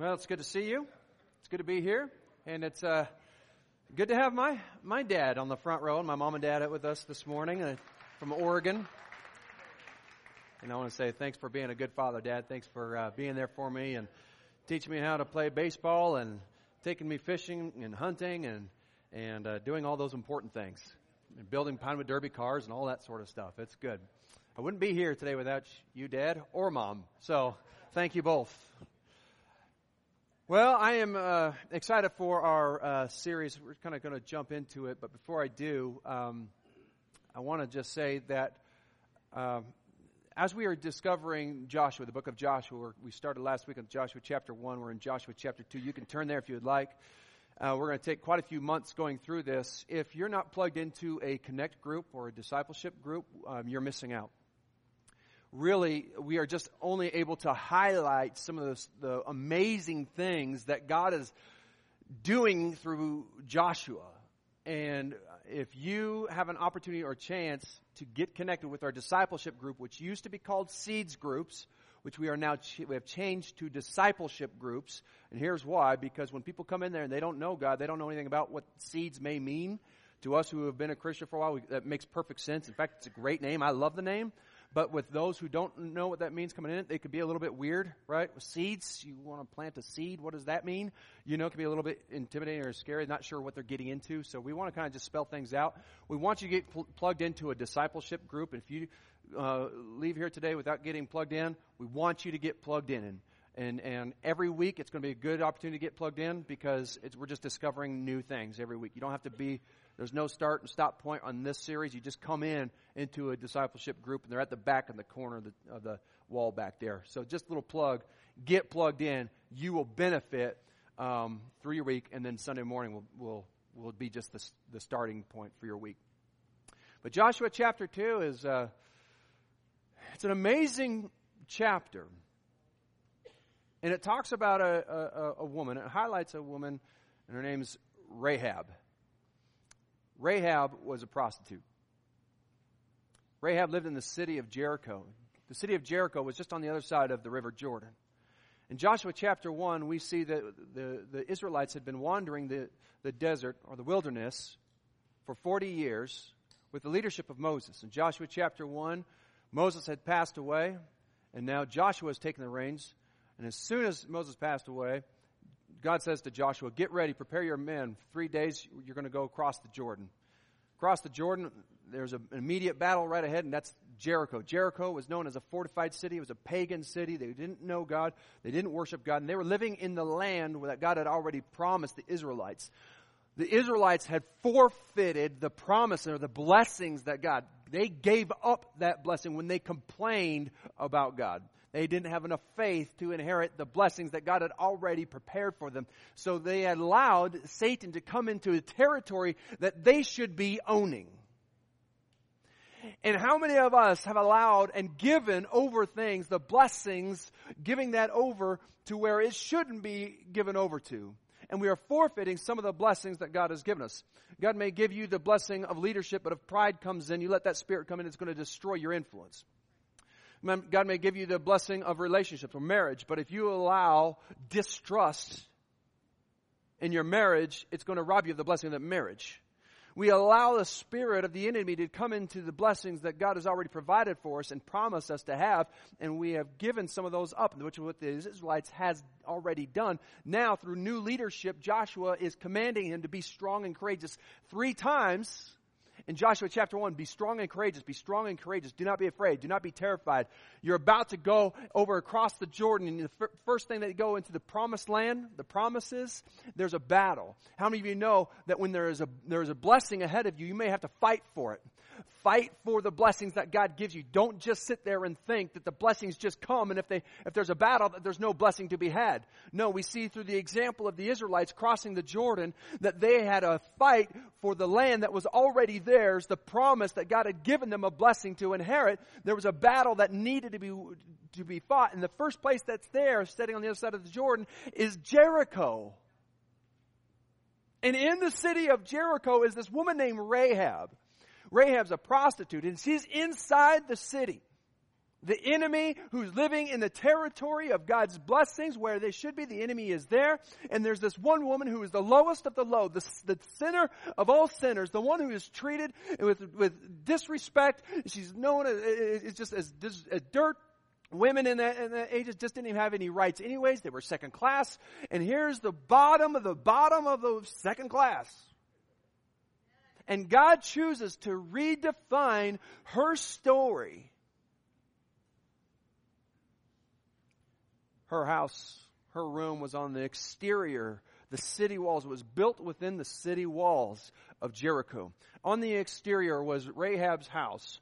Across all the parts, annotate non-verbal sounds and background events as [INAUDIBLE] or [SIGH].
Well, it's good to see you. It's good to be here, and it's uh, good to have my my dad on the front row and my mom and dad with us this morning uh, from Oregon. And I want to say thanks for being a good father, Dad. Thanks for uh, being there for me and teaching me how to play baseball and taking me fishing and hunting and and uh, doing all those important things and building Pinewood Derby cars and all that sort of stuff. It's good. I wouldn't be here today without you, Dad, or Mom. So thank you both. Well, I am uh, excited for our uh, series. We're kind of going to jump into it, but before I do, um, I want to just say that um, as we are discovering Joshua, the book of Joshua, we started last week in Joshua chapter 1. We're in Joshua chapter 2. You can turn there if you would like. Uh, we're going to take quite a few months going through this. If you're not plugged into a connect group or a discipleship group, um, you're missing out really we are just only able to highlight some of the, the amazing things that God is doing through Joshua. And if you have an opportunity or chance to get connected with our discipleship group, which used to be called Seeds Groups, which we are now we have changed to discipleship groups. And here's why: because when people come in there and they don't know God, they don't know anything about what seeds may mean. To us who have been a Christian for a while, we, that makes perfect sense. In fact, it's a great name. I love the name. But with those who don't know what that means coming in, they could be a little bit weird, right? With seeds, you want to plant a seed. What does that mean? You know, it can be a little bit intimidating or scary, not sure what they're getting into. So we want to kind of just spell things out. We want you to get pl- plugged into a discipleship group. If you uh, leave here today without getting plugged in, we want you to get plugged in. And, and, and every week it's going to be a good opportunity to get plugged in because we're just discovering new things every week. You don't have to be there's no start and stop point on this series. You just come in into a discipleship group, and they're at the back in the corner of the, of the wall back there. So just a little plug. Get plugged in. You will benefit um, through your week, and then Sunday morning will, will, will be just the, the starting point for your week. But Joshua chapter 2 is uh, it's an amazing chapter. And it talks about a, a, a woman. It highlights a woman, and her name's Rahab. Rahab was a prostitute. Rahab lived in the city of Jericho. The city of Jericho was just on the other side of the river Jordan. In Joshua chapter 1, we see that the, the Israelites had been wandering the, the desert or the wilderness for 40 years with the leadership of Moses. In Joshua chapter 1, Moses had passed away, and now Joshua has taken the reins. And as soon as Moses passed away, God says to Joshua, Get ready, prepare your men. Three days, you're going to go across the Jordan. Across the Jordan, there's an immediate battle right ahead, and that's Jericho. Jericho was known as a fortified city. It was a pagan city. They didn't know God. They didn't worship God. And they were living in the land that God had already promised the Israelites. The Israelites had forfeited the promise or the blessings that God, they gave up that blessing when they complained about God. They didn't have enough faith to inherit the blessings that God had already prepared for them. So they allowed Satan to come into a territory that they should be owning. And how many of us have allowed and given over things, the blessings, giving that over to where it shouldn't be given over to? And we are forfeiting some of the blessings that God has given us. God may give you the blessing of leadership, but if pride comes in, you let that spirit come in, it's going to destroy your influence. God may give you the blessing of relationships or marriage, but if you allow distrust in your marriage, it's going to rob you of the blessing of that marriage. We allow the spirit of the enemy to come into the blessings that God has already provided for us and promised us to have, and we have given some of those up, which is what the Israelites has already done. Now, through new leadership, Joshua is commanding him to be strong and courageous three times in Joshua chapter 1, be strong and courageous. Be strong and courageous. Do not be afraid. Do not be terrified. You're about to go over across the Jordan, and the f- first thing that you go into the promised land, the promises, there's a battle. How many of you know that when there is a, there is a blessing ahead of you, you may have to fight for it? Fight for the blessings that God gives you. Don't just sit there and think that the blessings just come and if they, if there's a battle that there's no blessing to be had. No, we see through the example of the Israelites crossing the Jordan that they had a fight for the land that was already theirs, the promise that God had given them a blessing to inherit. There was a battle that needed to be, to be fought. And the first place that's there, sitting on the other side of the Jordan, is Jericho. And in the city of Jericho is this woman named Rahab. Rahab's a prostitute, and she's inside the city. The enemy who's living in the territory of God's blessings where they should be, the enemy is there. And there's this one woman who is the lowest of the low, the, the sinner of all sinners, the one who is treated with, with disrespect. She's known as, just as, as dirt. Women in the, in the ages just didn't even have any rights anyways. They were second class. And here's the bottom of the bottom of the second class. And God chooses to redefine her story Her house, her room was on the exterior. The city walls was built within the city walls of Jericho. On the exterior was Rahab's house.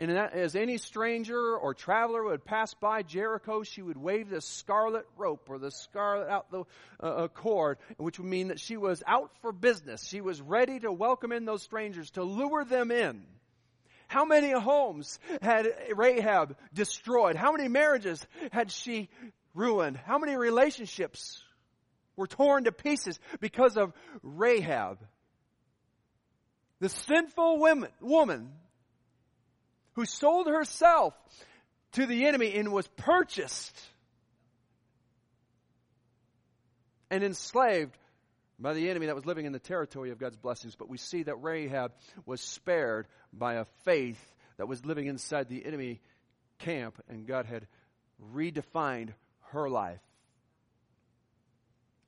And as any stranger or traveler would pass by Jericho, she would wave the scarlet rope or the scarlet out the uh, uh, cord, which would mean that she was out for business. She was ready to welcome in those strangers, to lure them in. How many homes had Rahab destroyed? How many marriages had she ruined? How many relationships were torn to pieces because of Rahab? The sinful woman, woman who sold herself to the enemy and was purchased and enslaved by the enemy that was living in the territory of God's blessings. But we see that Rahab was spared by a faith that was living inside the enemy camp, and God had redefined her life.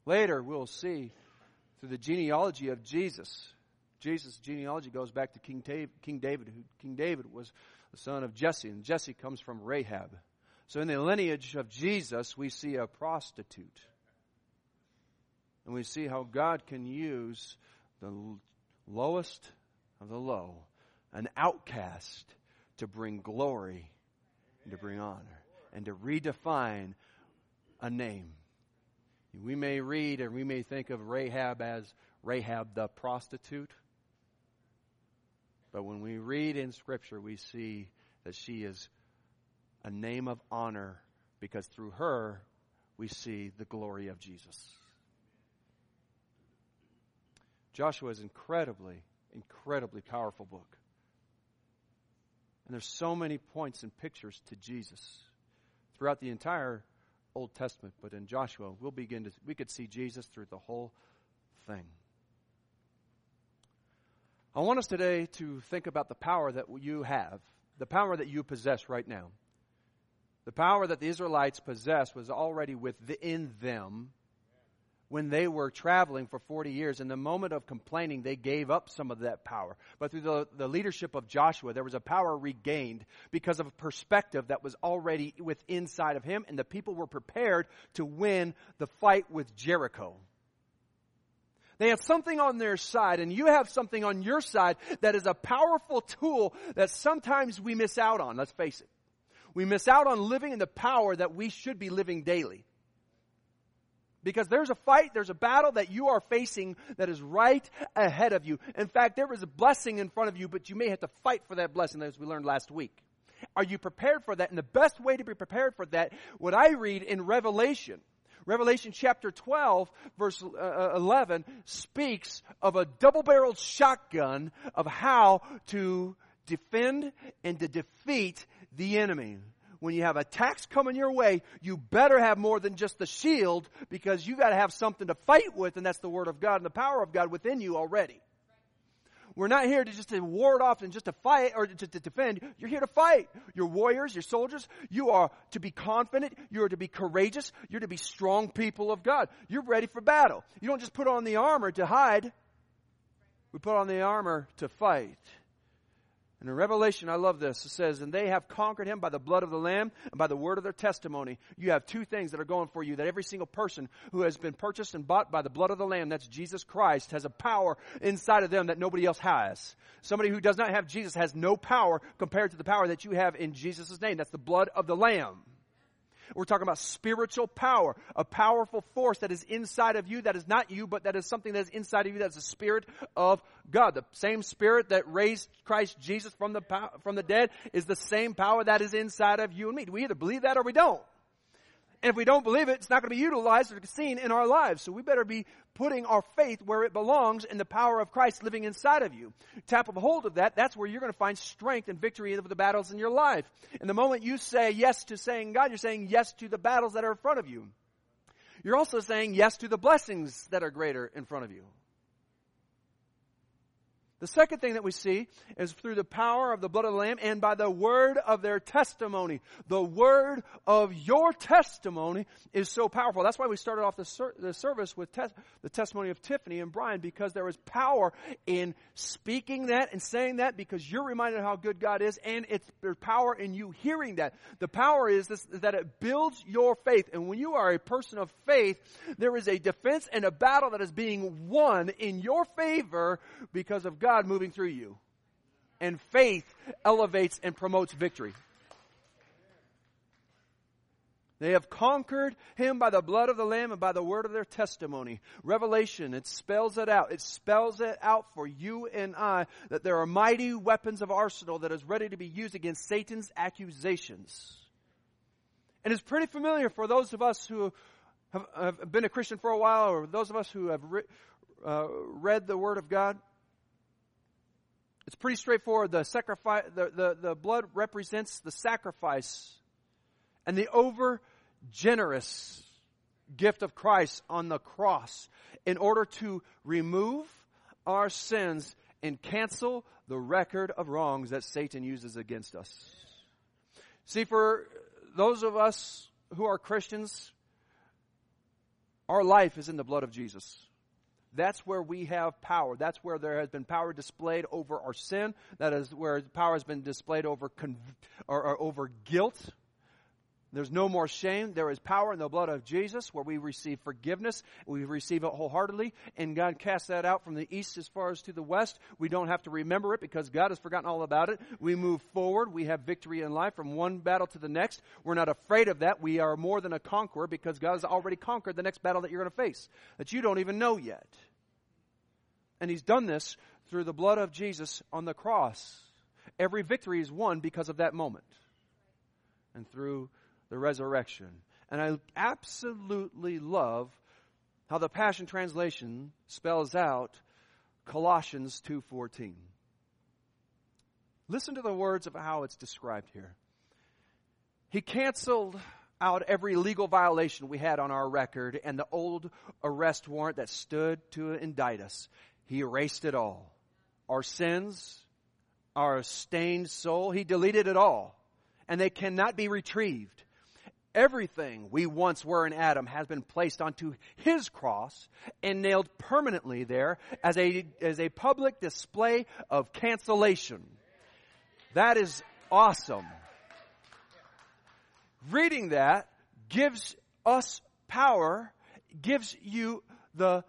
Later, we'll see through the genealogy of Jesus. Jesus' genealogy goes back to King David, King David, who King David was the son of Jesse, and Jesse comes from Rahab. So in the lineage of Jesus, we see a prostitute. And we see how God can use the lowest of the low, an outcast, to bring glory and to bring honor and to redefine a name. We may read and we may think of Rahab as Rahab the prostitute. But when we read in Scripture, we see that she is a name of honor because through her we see the glory of Jesus. Joshua is incredibly, incredibly powerful book. And there's so many points and pictures to Jesus throughout the entire Old Testament, but in Joshua, we'll begin to, we could see Jesus through the whole thing. I want us today to think about the power that you have, the power that you possess right now. The power that the Israelites possessed was already within them when they were traveling for 40 years. In the moment of complaining, they gave up some of that power. But through the, the leadership of Joshua, there was a power regained because of a perspective that was already with inside of him, and the people were prepared to win the fight with Jericho. They have something on their side, and you have something on your side that is a powerful tool that sometimes we miss out on. Let's face it. We miss out on living in the power that we should be living daily. Because there's a fight, there's a battle that you are facing that is right ahead of you. In fact, there is a blessing in front of you, but you may have to fight for that blessing as we learned last week. Are you prepared for that? And the best way to be prepared for that, what I read in Revelation, Revelation chapter 12, verse uh, uh, 11, speaks of a double barreled shotgun of how to defend and to defeat the enemy when you have attacks coming your way, you better have more than just the shield because you got to have something to fight with, and that's the Word of God and the power of God within you already. We're not here to just to ward off and just to fight or to, to defend. You're here to fight. You're warriors, you're soldiers. You are to be confident. You are to be courageous. You're to be strong people of God. You're ready for battle. You don't just put on the armor to hide. We put on the armor to fight. And in Revelation, I love this. It says, And they have conquered him by the blood of the Lamb and by the word of their testimony. You have two things that are going for you that every single person who has been purchased and bought by the blood of the Lamb, that's Jesus Christ, has a power inside of them that nobody else has. Somebody who does not have Jesus has no power compared to the power that you have in Jesus' name. That's the blood of the Lamb. We're talking about spiritual power, a powerful force that is inside of you that is not you, but that is something that is inside of you that's the Spirit of God. The same Spirit that raised Christ Jesus from the, from the dead is the same power that is inside of you and me. Do we either believe that or we don't? And if we don't believe it, it's not going to be utilized or seen in our lives. So we better be putting our faith where it belongs in the power of Christ living inside of you. Tap a hold of that. That's where you're going to find strength and victory over the battles in your life. And the moment you say yes to saying God, you're saying yes to the battles that are in front of you. You're also saying yes to the blessings that are greater in front of you. The second thing that we see is through the power of the blood of the Lamb and by the word of their testimony. The word of your testimony is so powerful. That's why we started off the, ser- the service with te- the testimony of Tiffany and Brian because there is power in speaking that and saying that because you're reminded how good God is and it's there's power in you hearing that. The power is this, that it builds your faith. And when you are a person of faith, there is a defense and a battle that is being won in your favor because of God God moving through you. And faith elevates and promotes victory. They have conquered him by the blood of the Lamb and by the word of their testimony. Revelation, it spells it out. It spells it out for you and I that there are mighty weapons of arsenal that is ready to be used against Satan's accusations. And it's pretty familiar for those of us who have, have been a Christian for a while or those of us who have re, uh, read the Word of God. It's pretty straightforward. The sacrifice, the, the, the blood represents the sacrifice and the over generous gift of Christ on the cross in order to remove our sins and cancel the record of wrongs that Satan uses against us. See, for those of us who are Christians, our life is in the blood of Jesus. That's where we have power. That's where there has been power displayed over our sin. That is where power has been displayed over conv- or, or over guilt. There's no more shame. There is power in the blood of Jesus where we receive forgiveness. We receive it wholeheartedly. And God casts that out from the east as far as to the west. We don't have to remember it because God has forgotten all about it. We move forward. We have victory in life from one battle to the next. We're not afraid of that. We are more than a conqueror because God has already conquered the next battle that you're going to face that you don't even know yet. And He's done this through the blood of Jesus on the cross. Every victory is won because of that moment. And through the resurrection. And I absolutely love how the Passion Translation spells out Colossians 2:14. Listen to the words of how it's described here. He canceled out every legal violation we had on our record and the old arrest warrant that stood to indict us. He erased it all. Our sins, our stained soul, He deleted it all. And they cannot be retrieved. Everything we once were in Adam has been placed onto his cross and nailed permanently there as a, as a public display of cancellation. That is awesome. Reading that gives us power, gives you the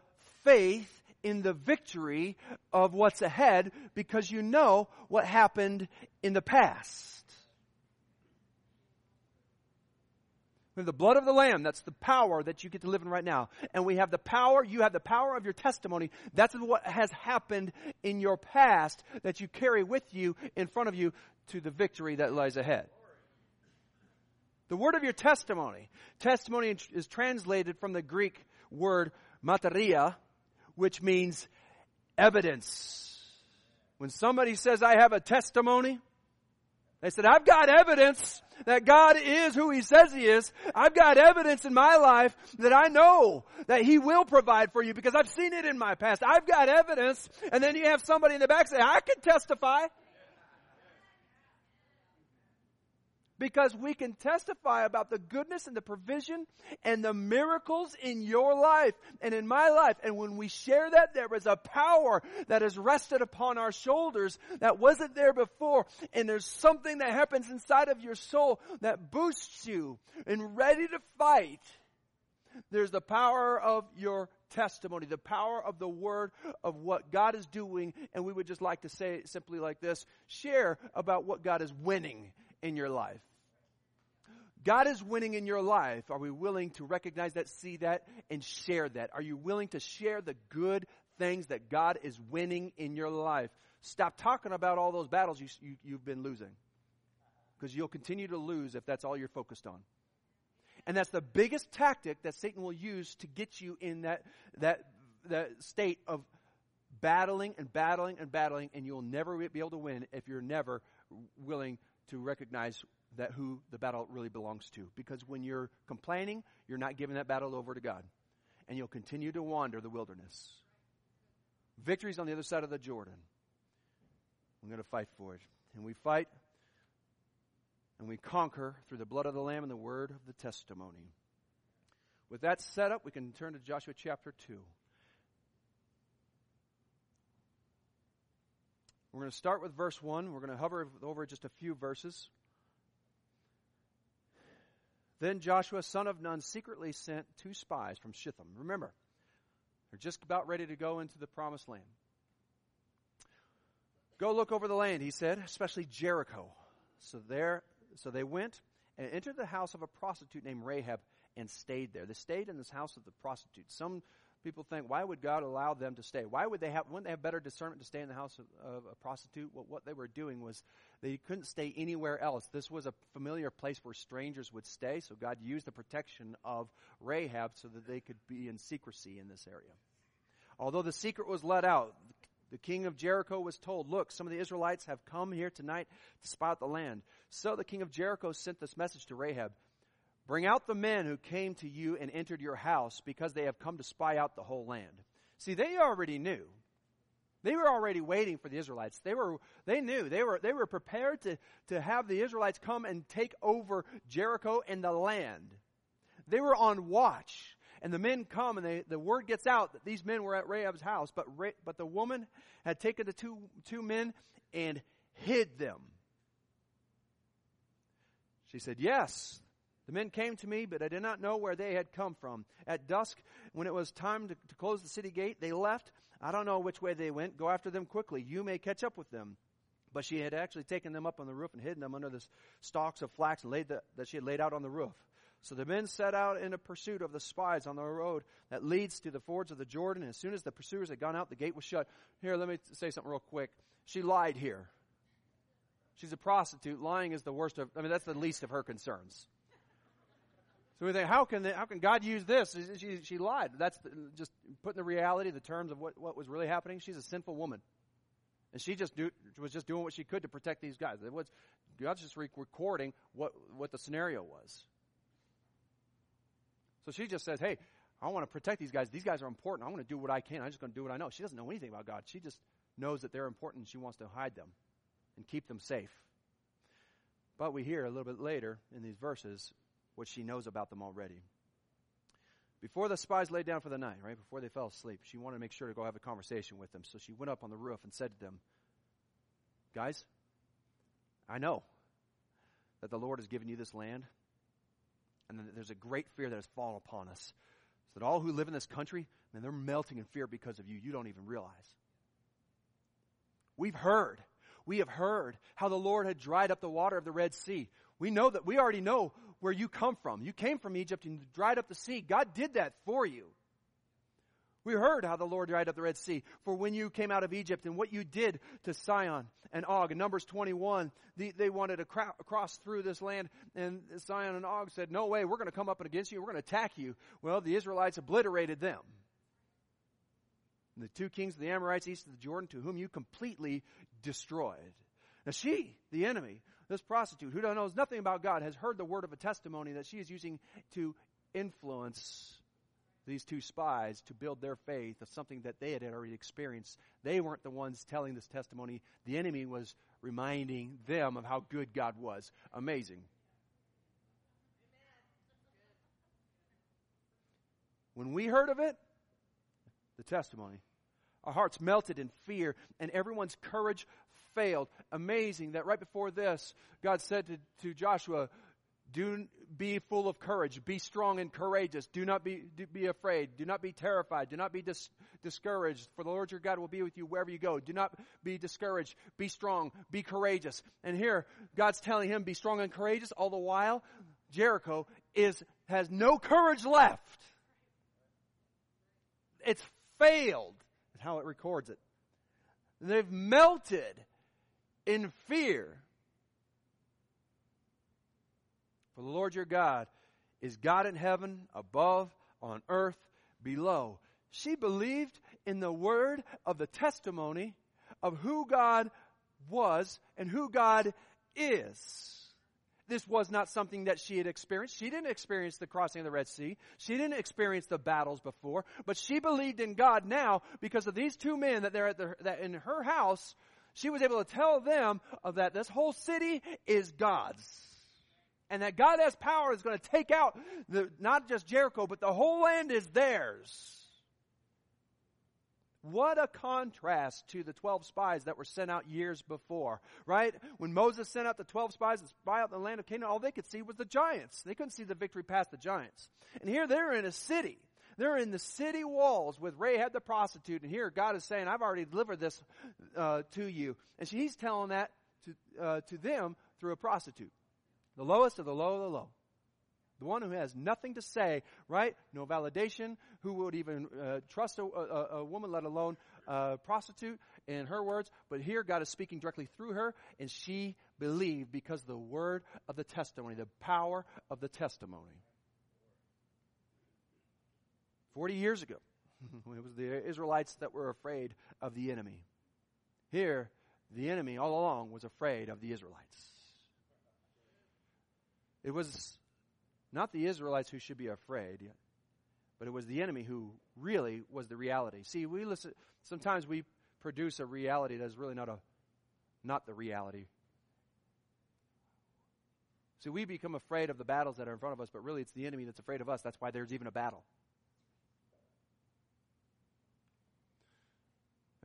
faith in the victory of what's ahead because you know what happened in the past. Have the blood of the Lamb. That's the power that you get to live in right now. And we have the power, you have the power of your testimony. That's what has happened in your past that you carry with you in front of you to the victory that lies ahead. The word of your testimony. Testimony is translated from the Greek word martyria, which means evidence. When somebody says, I have a testimony, they said, I've got evidence that God is who He says He is. I've got evidence in my life that I know that He will provide for you because I've seen it in my past. I've got evidence. And then you have somebody in the back say, I can testify. Because we can testify about the goodness and the provision and the miracles in your life and in my life. And when we share that, there is a power that is rested upon our shoulders that wasn't there before. And there's something that happens inside of your soul that boosts you and ready to fight. There's the power of your testimony, the power of the word of what God is doing. And we would just like to say it simply like this share about what God is winning in your life. God is winning in your life. Are we willing to recognize that, see that, and share that? Are you willing to share the good things that God is winning in your life? Stop talking about all those battles you, you, you've been losing. Because you'll continue to lose if that's all you're focused on. And that's the biggest tactic that Satan will use to get you in that, that, that state of battling and battling and battling, and you'll never be able to win if you're never willing to recognize that who the battle really belongs to. Because when you're complaining, you're not giving that battle over to God. And you'll continue to wander the wilderness. Victory's on the other side of the Jordan. We're going to fight for it. And we fight and we conquer through the blood of the Lamb and the word of the testimony. With that set up, we can turn to Joshua chapter 2. We're going to start with verse 1. We're going to hover over just a few verses. Then Joshua, son of Nun, secretly sent two spies from Shittim. Remember, they're just about ready to go into the promised land. Go look over the land, he said, especially Jericho. So there, so they went and entered the house of a prostitute named Rahab and stayed there. They stayed in this house of the prostitute. Some people think, why would God allow them to stay? Why would they have, wouldn't they have better discernment to stay in the house of, of a prostitute? Well, what they were doing was they couldn't stay anywhere else. This was a familiar place where strangers would stay, so God used the protection of Rahab so that they could be in secrecy in this area. Although the secret was let out, the king of Jericho was told, Look, some of the Israelites have come here tonight to spy out the land. So the king of Jericho sent this message to Rahab Bring out the men who came to you and entered your house because they have come to spy out the whole land. See, they already knew. They were already waiting for the Israelites. They were, they knew. They were, they were prepared to, to have the Israelites come and take over Jericho and the land. They were on watch. And the men come and they, the word gets out that these men were at Rahab's house, but, but the woman had taken the two, two men and hid them. She said, Yes, the men came to me, but I did not know where they had come from. At dusk, when it was time to, to, close the city gate, they left. I don't know which way they went. Go after them quickly. You may catch up with them. But she had actually taken them up on the roof and hidden them under the stalks of flax and laid the, that she had laid out on the roof. So the men set out in a pursuit of the spies on the road that leads to the fords of the Jordan. And as soon as the pursuers had gone out, the gate was shut. Here, let me say something real quick. She lied here. She's a prostitute. Lying is the worst of, I mean, that's the least of her concerns. So we think, how can, how can God use this? She, she lied. That's the, just putting the reality, the terms of what, what was really happening. She's a sinful woman. And she just do, was just doing what she could to protect these guys. It was, God's just recording what, what the scenario was. So she just says, hey, I want to protect these guys. These guys are important. I'm going to do what I can. I'm just going to do what I know. She doesn't know anything about God. She just knows that they're important she wants to hide them and keep them safe. But we hear a little bit later in these verses what she knows about them already. Before the spies laid down for the night, right, before they fell asleep, she wanted to make sure to go have a conversation with them. So she went up on the roof and said to them, Guys, I know that the Lord has given you this land, and that there's a great fear that has fallen upon us. So that all who live in this country, man, they're melting in fear because of you. You don't even realize. We've heard. We have heard how the Lord had dried up the water of the Red Sea. We know that we already know where you come from. You came from Egypt and you dried up the sea. God did that for you. We heard how the Lord dried up the Red Sea for when you came out of Egypt and what you did to Sihon and Og. In Numbers 21, the, they wanted to cross through this land, and Sihon and Og said, No way, we're going to come up against you, we're going to attack you. Well, the Israelites obliterated them. And the two kings of the Amorites east of the Jordan, to whom you completely destroyed. Now, she, the enemy, this prostitute who knows nothing about God has heard the word of a testimony that she is using to influence these two spies to build their faith of something that they had already experienced. They weren't the ones telling this testimony. The enemy was reminding them of how good God was. Amazing. When we heard of it, the testimony, our hearts melted in fear, and everyone's courage failed. Amazing that right before this, God said to, to Joshua, do be full of courage. Be strong and courageous. Do not be, do, be afraid. Do not be terrified. Do not be dis, discouraged. For the Lord your God will be with you wherever you go. Do not be discouraged. Be strong. Be courageous. And here, God's telling him, be strong and courageous. All the while, Jericho is, has no courage left. It's failed, is how it records it. They've melted in fear. For the Lord your God is God in heaven above, on earth below. She believed in the word of the testimony of who God was and who God is. This was not something that she had experienced. She didn't experience the crossing of the Red Sea. She didn't experience the battles before, but she believed in God now because of these two men that they're at the, that in her house. She was able to tell them of that this whole city is God's. And that God has power is going to take out the, not just Jericho, but the whole land is theirs. What a contrast to the 12 spies that were sent out years before, right? When Moses sent out the 12 spies to spy out the land of Canaan, all they could see was the giants. They couldn't see the victory past the giants. And here they're in a city. They're in the city walls with Rahab the prostitute. And here God is saying, I've already delivered this uh, to you. And he's telling that to, uh, to them through a prostitute. The lowest of the low of the low. The one who has nothing to say, right? No validation. Who would even uh, trust a, a, a, woman, let alone a prostitute, in her words. But here God is speaking directly through her, and she believed because of the word of the testimony, the power of the testimony. Forty years ago, [LAUGHS] it was the Israelites that were afraid of the enemy. Here, the enemy all along was afraid of the Israelites. It was not the Israelites who should be afraid, but it was the enemy who really was the reality. See, we listen, sometimes we produce a reality that is really not a, not the reality. See, we become afraid of the battles that are in front of us, but really it's the enemy that's afraid of us. That's why there's even a battle.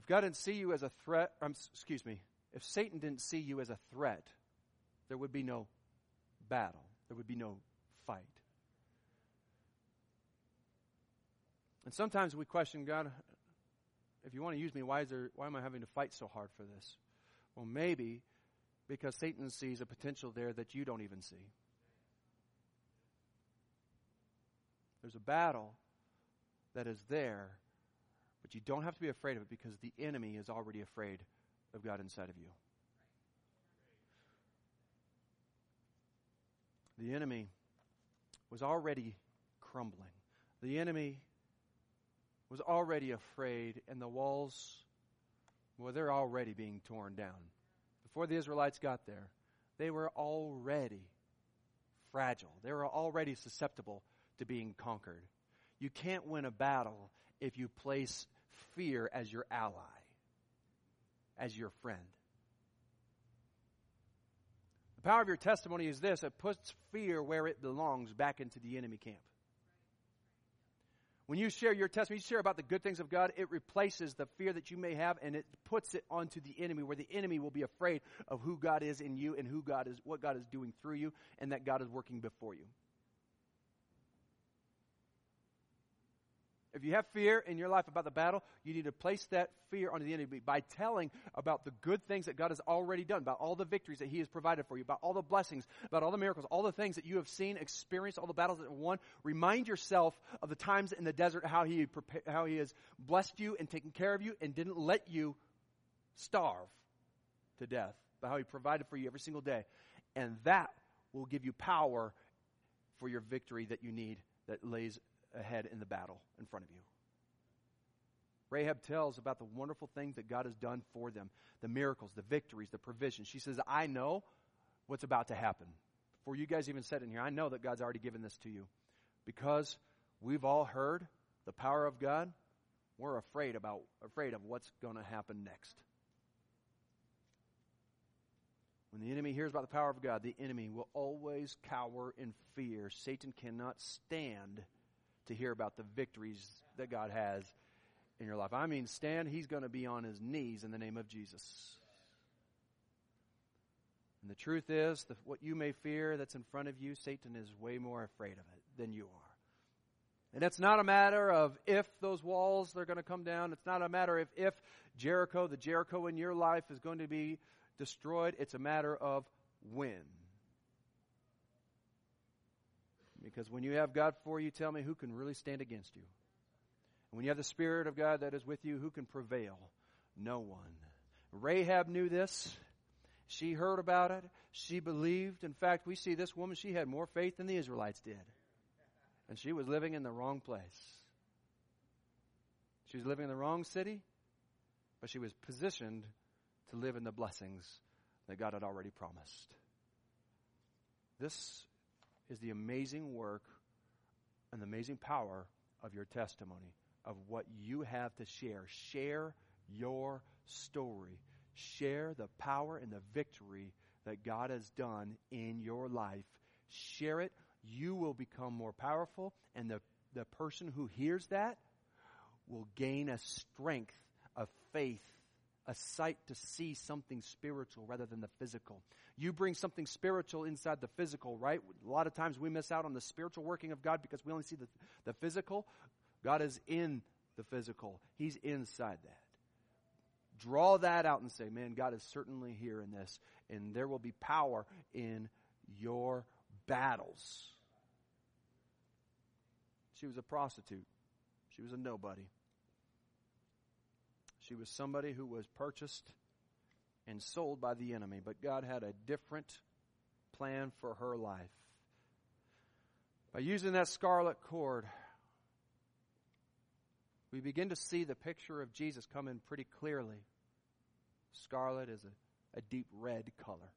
If God didn't see you as a threat, um, excuse me, if Satan didn't see you as a threat, there would be no battle. There would be no fight. And sometimes we question God, if you want to use me, why, is there, why am I having to fight so hard for this? Well, maybe because Satan sees a potential there that you don't even see. There's a battle that is there, but you don't have to be afraid of it because the enemy is already afraid of God inside of you. The enemy was already crumbling. The enemy was already afraid, and the walls, well, they're already being torn down. Before the Israelites got there, they were already fragile. They were already susceptible to being conquered. You can't win a battle if you place fear as your ally, as your friend The power of your testimony is this it puts fear where it belongs back into the enemy camp. When you share your testimony, you share about the good things of God, it replaces the fear that you may have and it puts it onto the enemy where the enemy will be afraid of who God is in you and who God is, what God is doing through you and that God is working before you. If you have fear in your life about the battle, you need to place that fear onto the enemy by telling about the good things that God has already done, about all the victories that He has provided for you, about all the blessings, about all the miracles, all the things that you have seen, experienced, all the battles that won. Remind yourself of the times in the desert how He how He has blessed you and taken care of you and didn't let you starve to death, but how He provided for you every single day, and that will give you power for your victory that you need that lays ahead in the battle in front of you. Rahab tells about the wonderful things that God has done for them the miracles, the victories, the provision. She says, I know what's about to happen. Before you guys even said in here, I know that God's already given this to you. Because we've all heard the power of God, we're afraid about afraid of what's going to happen next. When the enemy hears about the power of God, the enemy will always cower in fear. Satan cannot stand to hear about the victories that God has in your life. I mean, Satan, he's going to be on his knees in the name of Jesus. And the truth is, that what you may fear that's in front of you, Satan is way more afraid of it than you are. And it's not a matter of if those walls are going to come down. It's not a matter of if Jericho, the Jericho in your life, is going to be destroyed. It's a matter of when. Because when you have God for you, tell me who can really stand against you? And when you have the Spirit of God that is with you, who can prevail? No one. Rahab knew this. She heard about it. She believed. In fact, we see this woman, she had more faith than the Israelites did. And she was living in the wrong place. She was living in the wrong city, but she was positioned to live in the blessings that God had already promised. This is the amazing work and the amazing power of your testimony, of what you have to share. Share your story. Share the power and the victory that God has done in your life. Share it. You will become more powerful, and the, the person who hears that will gain a strength of faith, a sight to see something spiritual rather than the physical. You bring something spiritual inside the physical, right? A lot of times we miss out on the spiritual working of God because we only see the, the physical. God is in the physical, He's inside that. Draw that out and say, man, God is certainly here in this, and there will be power in your battles. She was a prostitute. She was a nobody. She was somebody who was purchased and sold by the enemy, but God had a different plan for her life. By using that scarlet cord, we begin to see the picture of Jesus come in pretty clearly. Scarlet is a, a deep red color.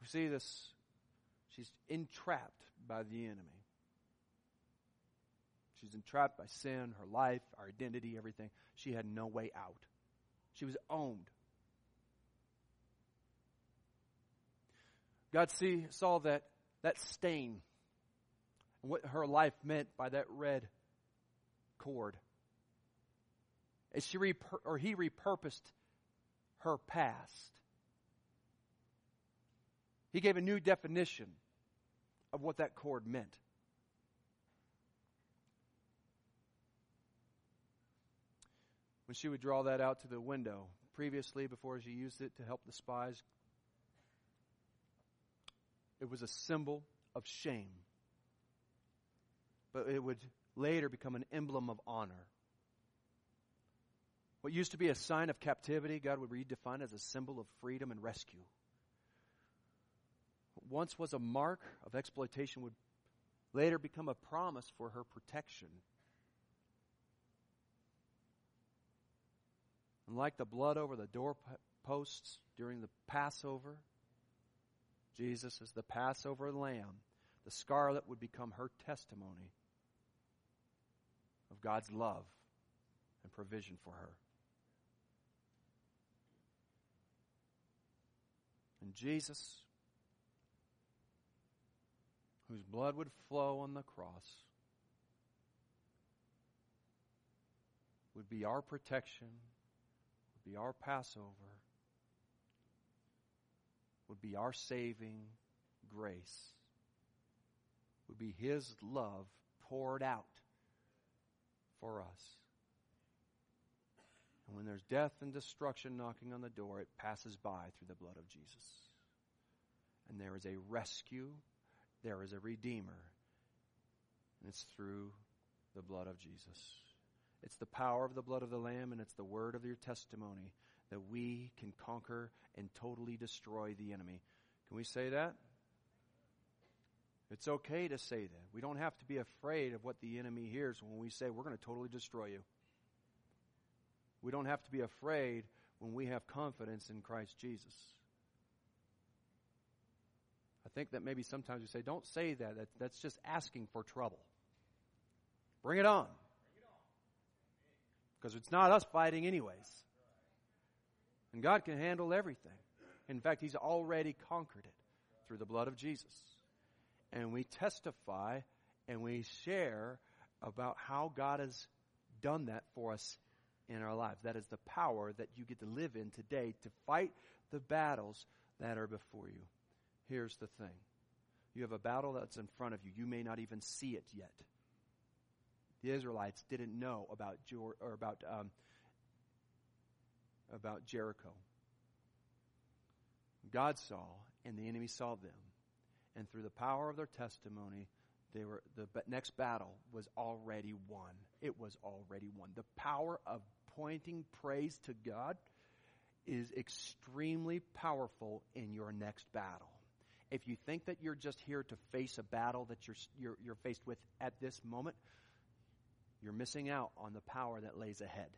We see this, she's entrapped by the enemy. She's entrapped by sin, her life, our identity, everything. She had no way out. She was owned. God see, saw that, that stain and what her life meant by that red cord. As she repur- or he repurposed her past. He gave a new definition of what that cord meant. When she would draw that out to the window. Previously, before she used it to help the spies, it was a symbol of shame. But it would later become an emblem of honor. What used to be a sign of captivity, God would redefine as a symbol of freedom and rescue. What once was a mark of exploitation would later become a promise for her protection And like the blood over the doorposts during the Passover, Jesus is the Passover lamb. The scarlet would become her testimony of God's love and provision for her. And Jesus, whose blood would flow on the cross, would be our protection be our Passover, would be our saving grace, would be His love poured out for us. And when there's death and destruction knocking on the door, it passes by through the blood of Jesus. And there is a rescue, there is a redeemer, and it's through the blood of Jesus. It's the power of the blood of the Lamb and it's the word of your testimony that we can conquer and totally destroy the enemy. Can we say that? It's okay to say that. We don't have to be afraid of what the enemy hears when we say we're going to totally destroy you. We don't have to be afraid when we have confidence in Christ Jesus. I think that maybe sometimes we say, don't say that. that that's just asking for trouble. Bring it on. Because it's not us fighting, anyways. And God can handle everything. In fact, He's already conquered it through the blood of Jesus. And we testify and we share about how God has done that for us in our lives. That is the power that you get to live in today to fight the battles that are before you. Here's the thing you have a battle that's in front of you. You may not even see it yet the Israelites didn't know about Jor- or about um, about Jericho. God saw, and the enemy saw them, and through the power of their testimony, they were the next battle was already won. It was already won. The power of pointing praise to God is extremely powerful in your next battle. If you think that you're just here to face a battle that you're, you're, you're faced with at this moment, you're missing out on the power that lays ahead.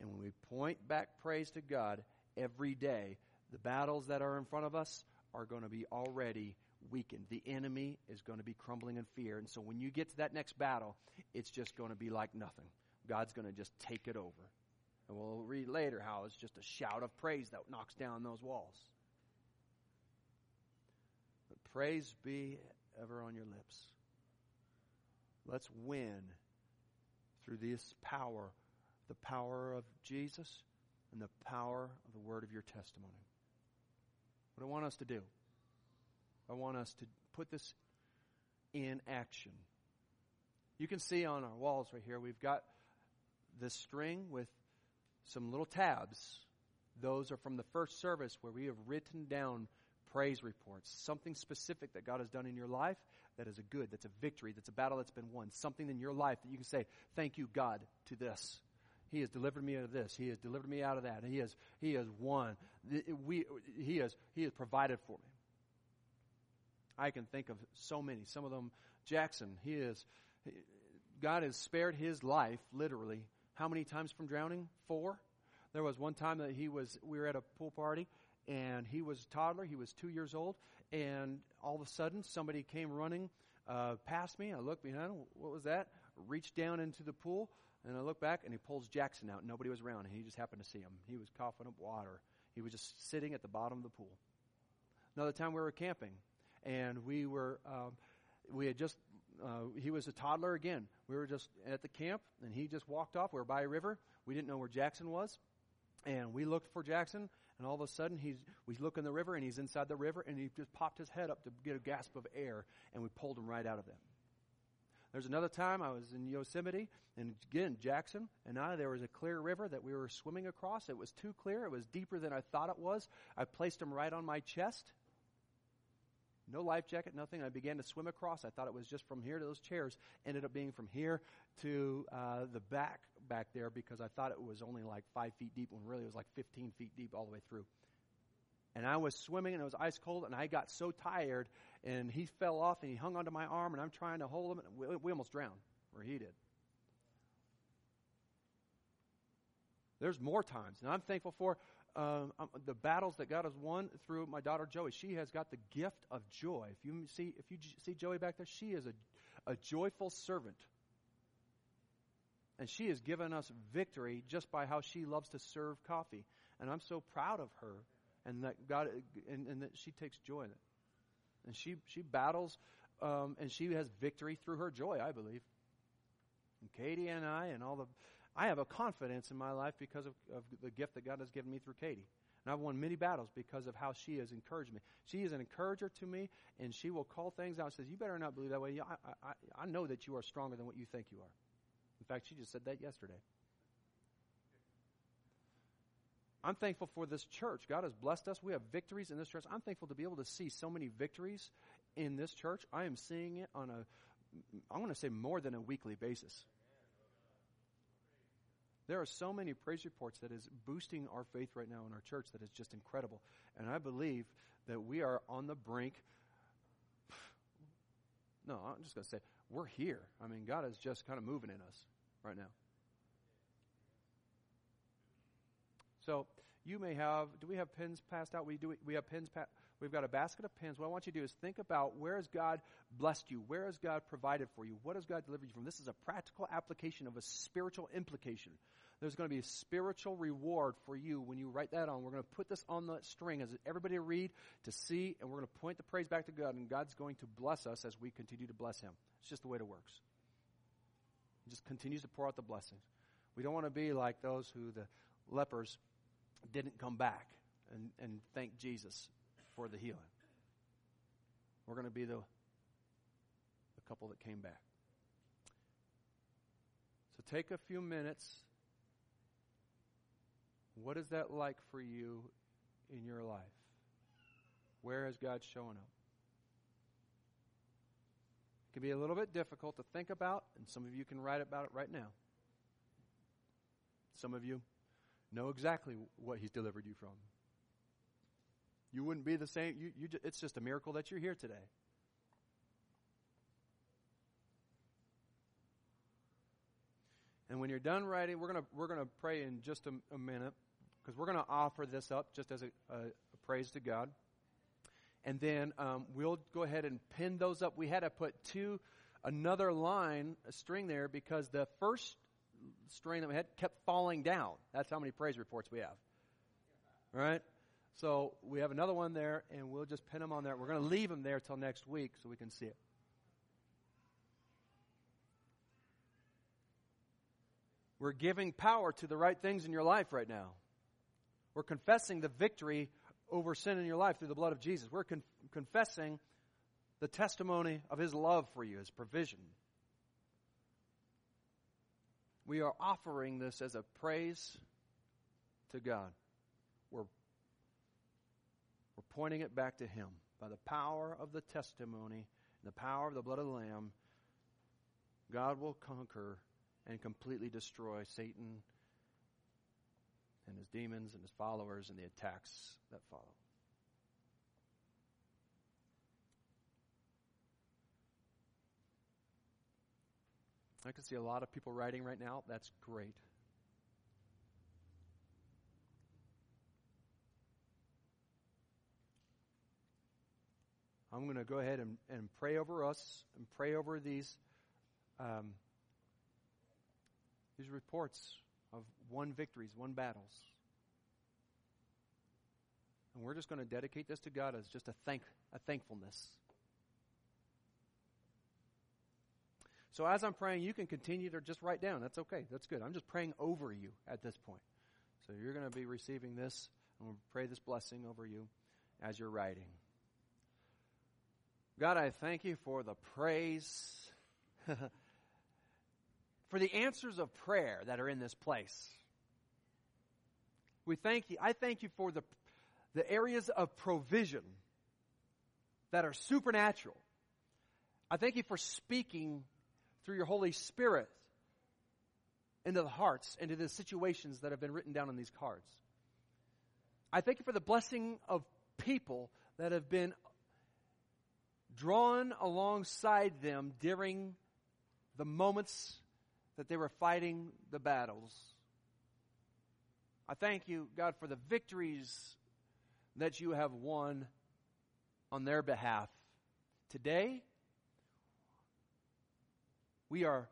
And when we point back praise to God every day, the battles that are in front of us are going to be already weakened. The enemy is going to be crumbling in fear. And so when you get to that next battle, it's just going to be like nothing. God's going to just take it over. And we'll read later how it's just a shout of praise that knocks down those walls. But praise be ever on your lips. Let's win through this power, the power of Jesus and the power of the word of your testimony. What I want us to do, I want us to put this in action. You can see on our walls right here, we've got this string with some little tabs. Those are from the first service where we have written down praise reports, something specific that God has done in your life that is a good, that's a victory, that's a battle that's been won, something in your life that you can say, thank you, God, to this. He has delivered me out of this. He has delivered me out of that. He has, he has won. We, he, has, he has provided for me. I can think of so many. Some of them, Jackson, he is, God has spared his life, literally, how many times from drowning? Four. There was one time that he was, we were at a pool party, and he was a toddler. He was two years old, and all of a sudden, somebody came running uh, past me. I looked behind him. What was that? Reached down into the pool, and I look back, and he pulls Jackson out. Nobody was around, and he just happened to see him. He was coughing up water. He was just sitting at the bottom of the pool. Another time we were camping, and we were um, we had just uh, he was a toddler again. We were just at the camp, and he just walked off. We were by a river. We didn't know where Jackson was, and we looked for Jackson. And all of a sudden, he's we look in the river, and he's inside the river, and he just popped his head up to get a gasp of air, and we pulled him right out of there. There's another time I was in Yosemite, and again, Jackson and I, there was a clear river that we were swimming across. It was too clear. It was deeper than I thought it was. I placed him right on my chest. No life jacket, nothing. I began to swim across. I thought it was just from here to those chairs. Ended up being from here to uh, the back back there because I thought it was only like five feet deep when really it was like 15 feet deep all the way through. And I was swimming and it was ice cold and I got so tired and he fell off and he hung onto my arm and I'm trying to hold him and we, we almost drowned where he did. There's more times and I'm thankful for um, um, the battles that God has won through my daughter Joey. She has got the gift of joy. If you see, if you see Joey back there, she is a, a joyful servant. And she has given us victory just by how she loves to serve coffee. And I'm so proud of her and that God, and, and that she takes joy in it. And she, she battles, um, and she has victory through her joy, I believe. And Katie and I and all the, I have a confidence in my life because of, of the gift that God has given me through Katie. And I've won many battles because of how she has encouraged me. She is an encourager to me, and she will call things out and says, You better not believe that way. I, I, I know that you are stronger than what you think you are. In fact, she just said that yesterday. I'm thankful for this church. God has blessed us. We have victories in this church. I'm thankful to be able to see so many victories in this church. I am seeing it on a, I'm going to say more than a weekly basis. There are so many praise reports that is boosting our faith right now in our church that is just incredible. And I believe that we are on the brink. [SIGHS] No, I'm just going to say, we're here. I mean, God is just kind of moving in us right now. So you may have. Do we have pins passed out? We do. We have pins. Pa- we've got a basket of pins. What I want you to do is think about where has God blessed you? Where has God provided for you? What has God delivered you from? This is a practical application of a spiritual implication. There's going to be a spiritual reward for you when you write that on. We're going to put this on the string as everybody read to see, and we're going to point the praise back to God, and God's going to bless us as we continue to bless Him. It's just the way it works. He just continues to pour out the blessings. We don't want to be like those who the lepers didn't come back and, and thank Jesus for the healing. We're going to be the, the couple that came back. So take a few minutes. What is that like for you in your life? Where has God shown up? Can be a little bit difficult to think about, and some of you can write about it right now. Some of you know exactly what He's delivered you from. You wouldn't be the same. You, you, it's just a miracle that you're here today. And when you're done writing, we're going we're gonna pray in just a, a minute because we're going to offer this up just as a, a, a praise to God. And then um, we'll go ahead and pin those up. We had to put two, another line, a string there, because the first string that we had kept falling down. That's how many praise reports we have. Right? So we have another one there, and we'll just pin them on there. We're going to leave them there till next week so we can see it. We're giving power to the right things in your life right now. We're confessing the victory over sin in your life through the blood of Jesus. We're con- confessing the testimony of His love for you, His provision. We are offering this as a praise to God. We're, we're pointing it back to Him. By the power of the testimony and the power of the blood of the Lamb, God will conquer and completely destroy Satan and his demons and his followers and the attacks that follow. I can see a lot of people writing right now. That's great. I'm going to go ahead and, and pray over us and pray over these um, these reports of won victories, won battles. And we're just going to dedicate this to God as just a thank a thankfulness. So as I'm praying, you can continue to just write down. That's okay. That's good. I'm just praying over you at this point. So you're going to be receiving this. Going to pray this blessing over you as you're writing. God, I thank you for the praise [LAUGHS] for the answers of prayer that are in this place. We thank you. I thank you for the, the areas of provision that are supernatural. I thank you for speaking through your Holy Spirit into the hearts, into the situations that have been written down on these cards. I thank you for the blessing of people that have been drawn alongside them during the moments that they were fighting the battles. I thank you, God, for the victories that you have won on their behalf. Today, we are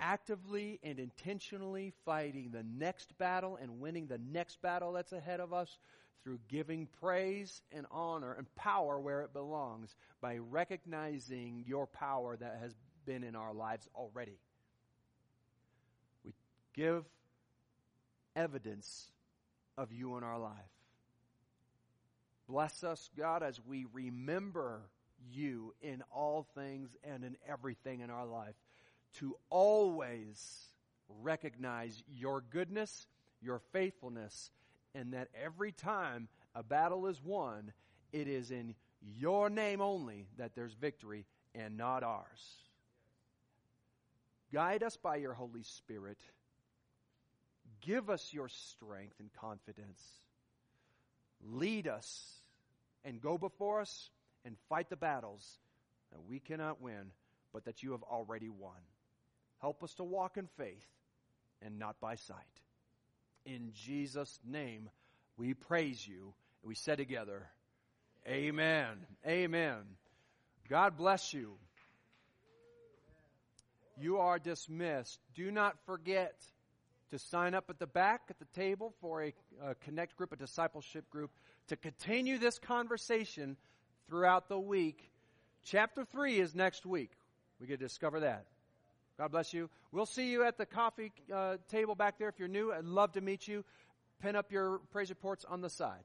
actively and intentionally fighting the next battle and winning the next battle that's ahead of us through giving praise and honor and power where it belongs by recognizing your power that has been in our lives already give evidence of you in our life. Bless us, God, as we remember you in all things and in everything in our life, to always recognize your goodness, your faithfulness, and that every time a battle is won, it is in your name only that there's victory and not ours. Guide us by your Holy Spirit Give us your strength and confidence. Lead us and go before us and fight the battles that we cannot win, but that you have already won. Help us to walk in faith and not by sight. In Jesus' name, we praise you. We say together, Amen. Amen. God bless you. You are dismissed. Do not forget to sign up at the back at the table for a, a connect group, a discipleship group, to continue this conversation throughout the week. Chapter 3 is next week. We get to discover that. God bless you. We'll see you at the coffee uh, table back there if you're new. I'd love to meet you. Pin up your praise reports on the side.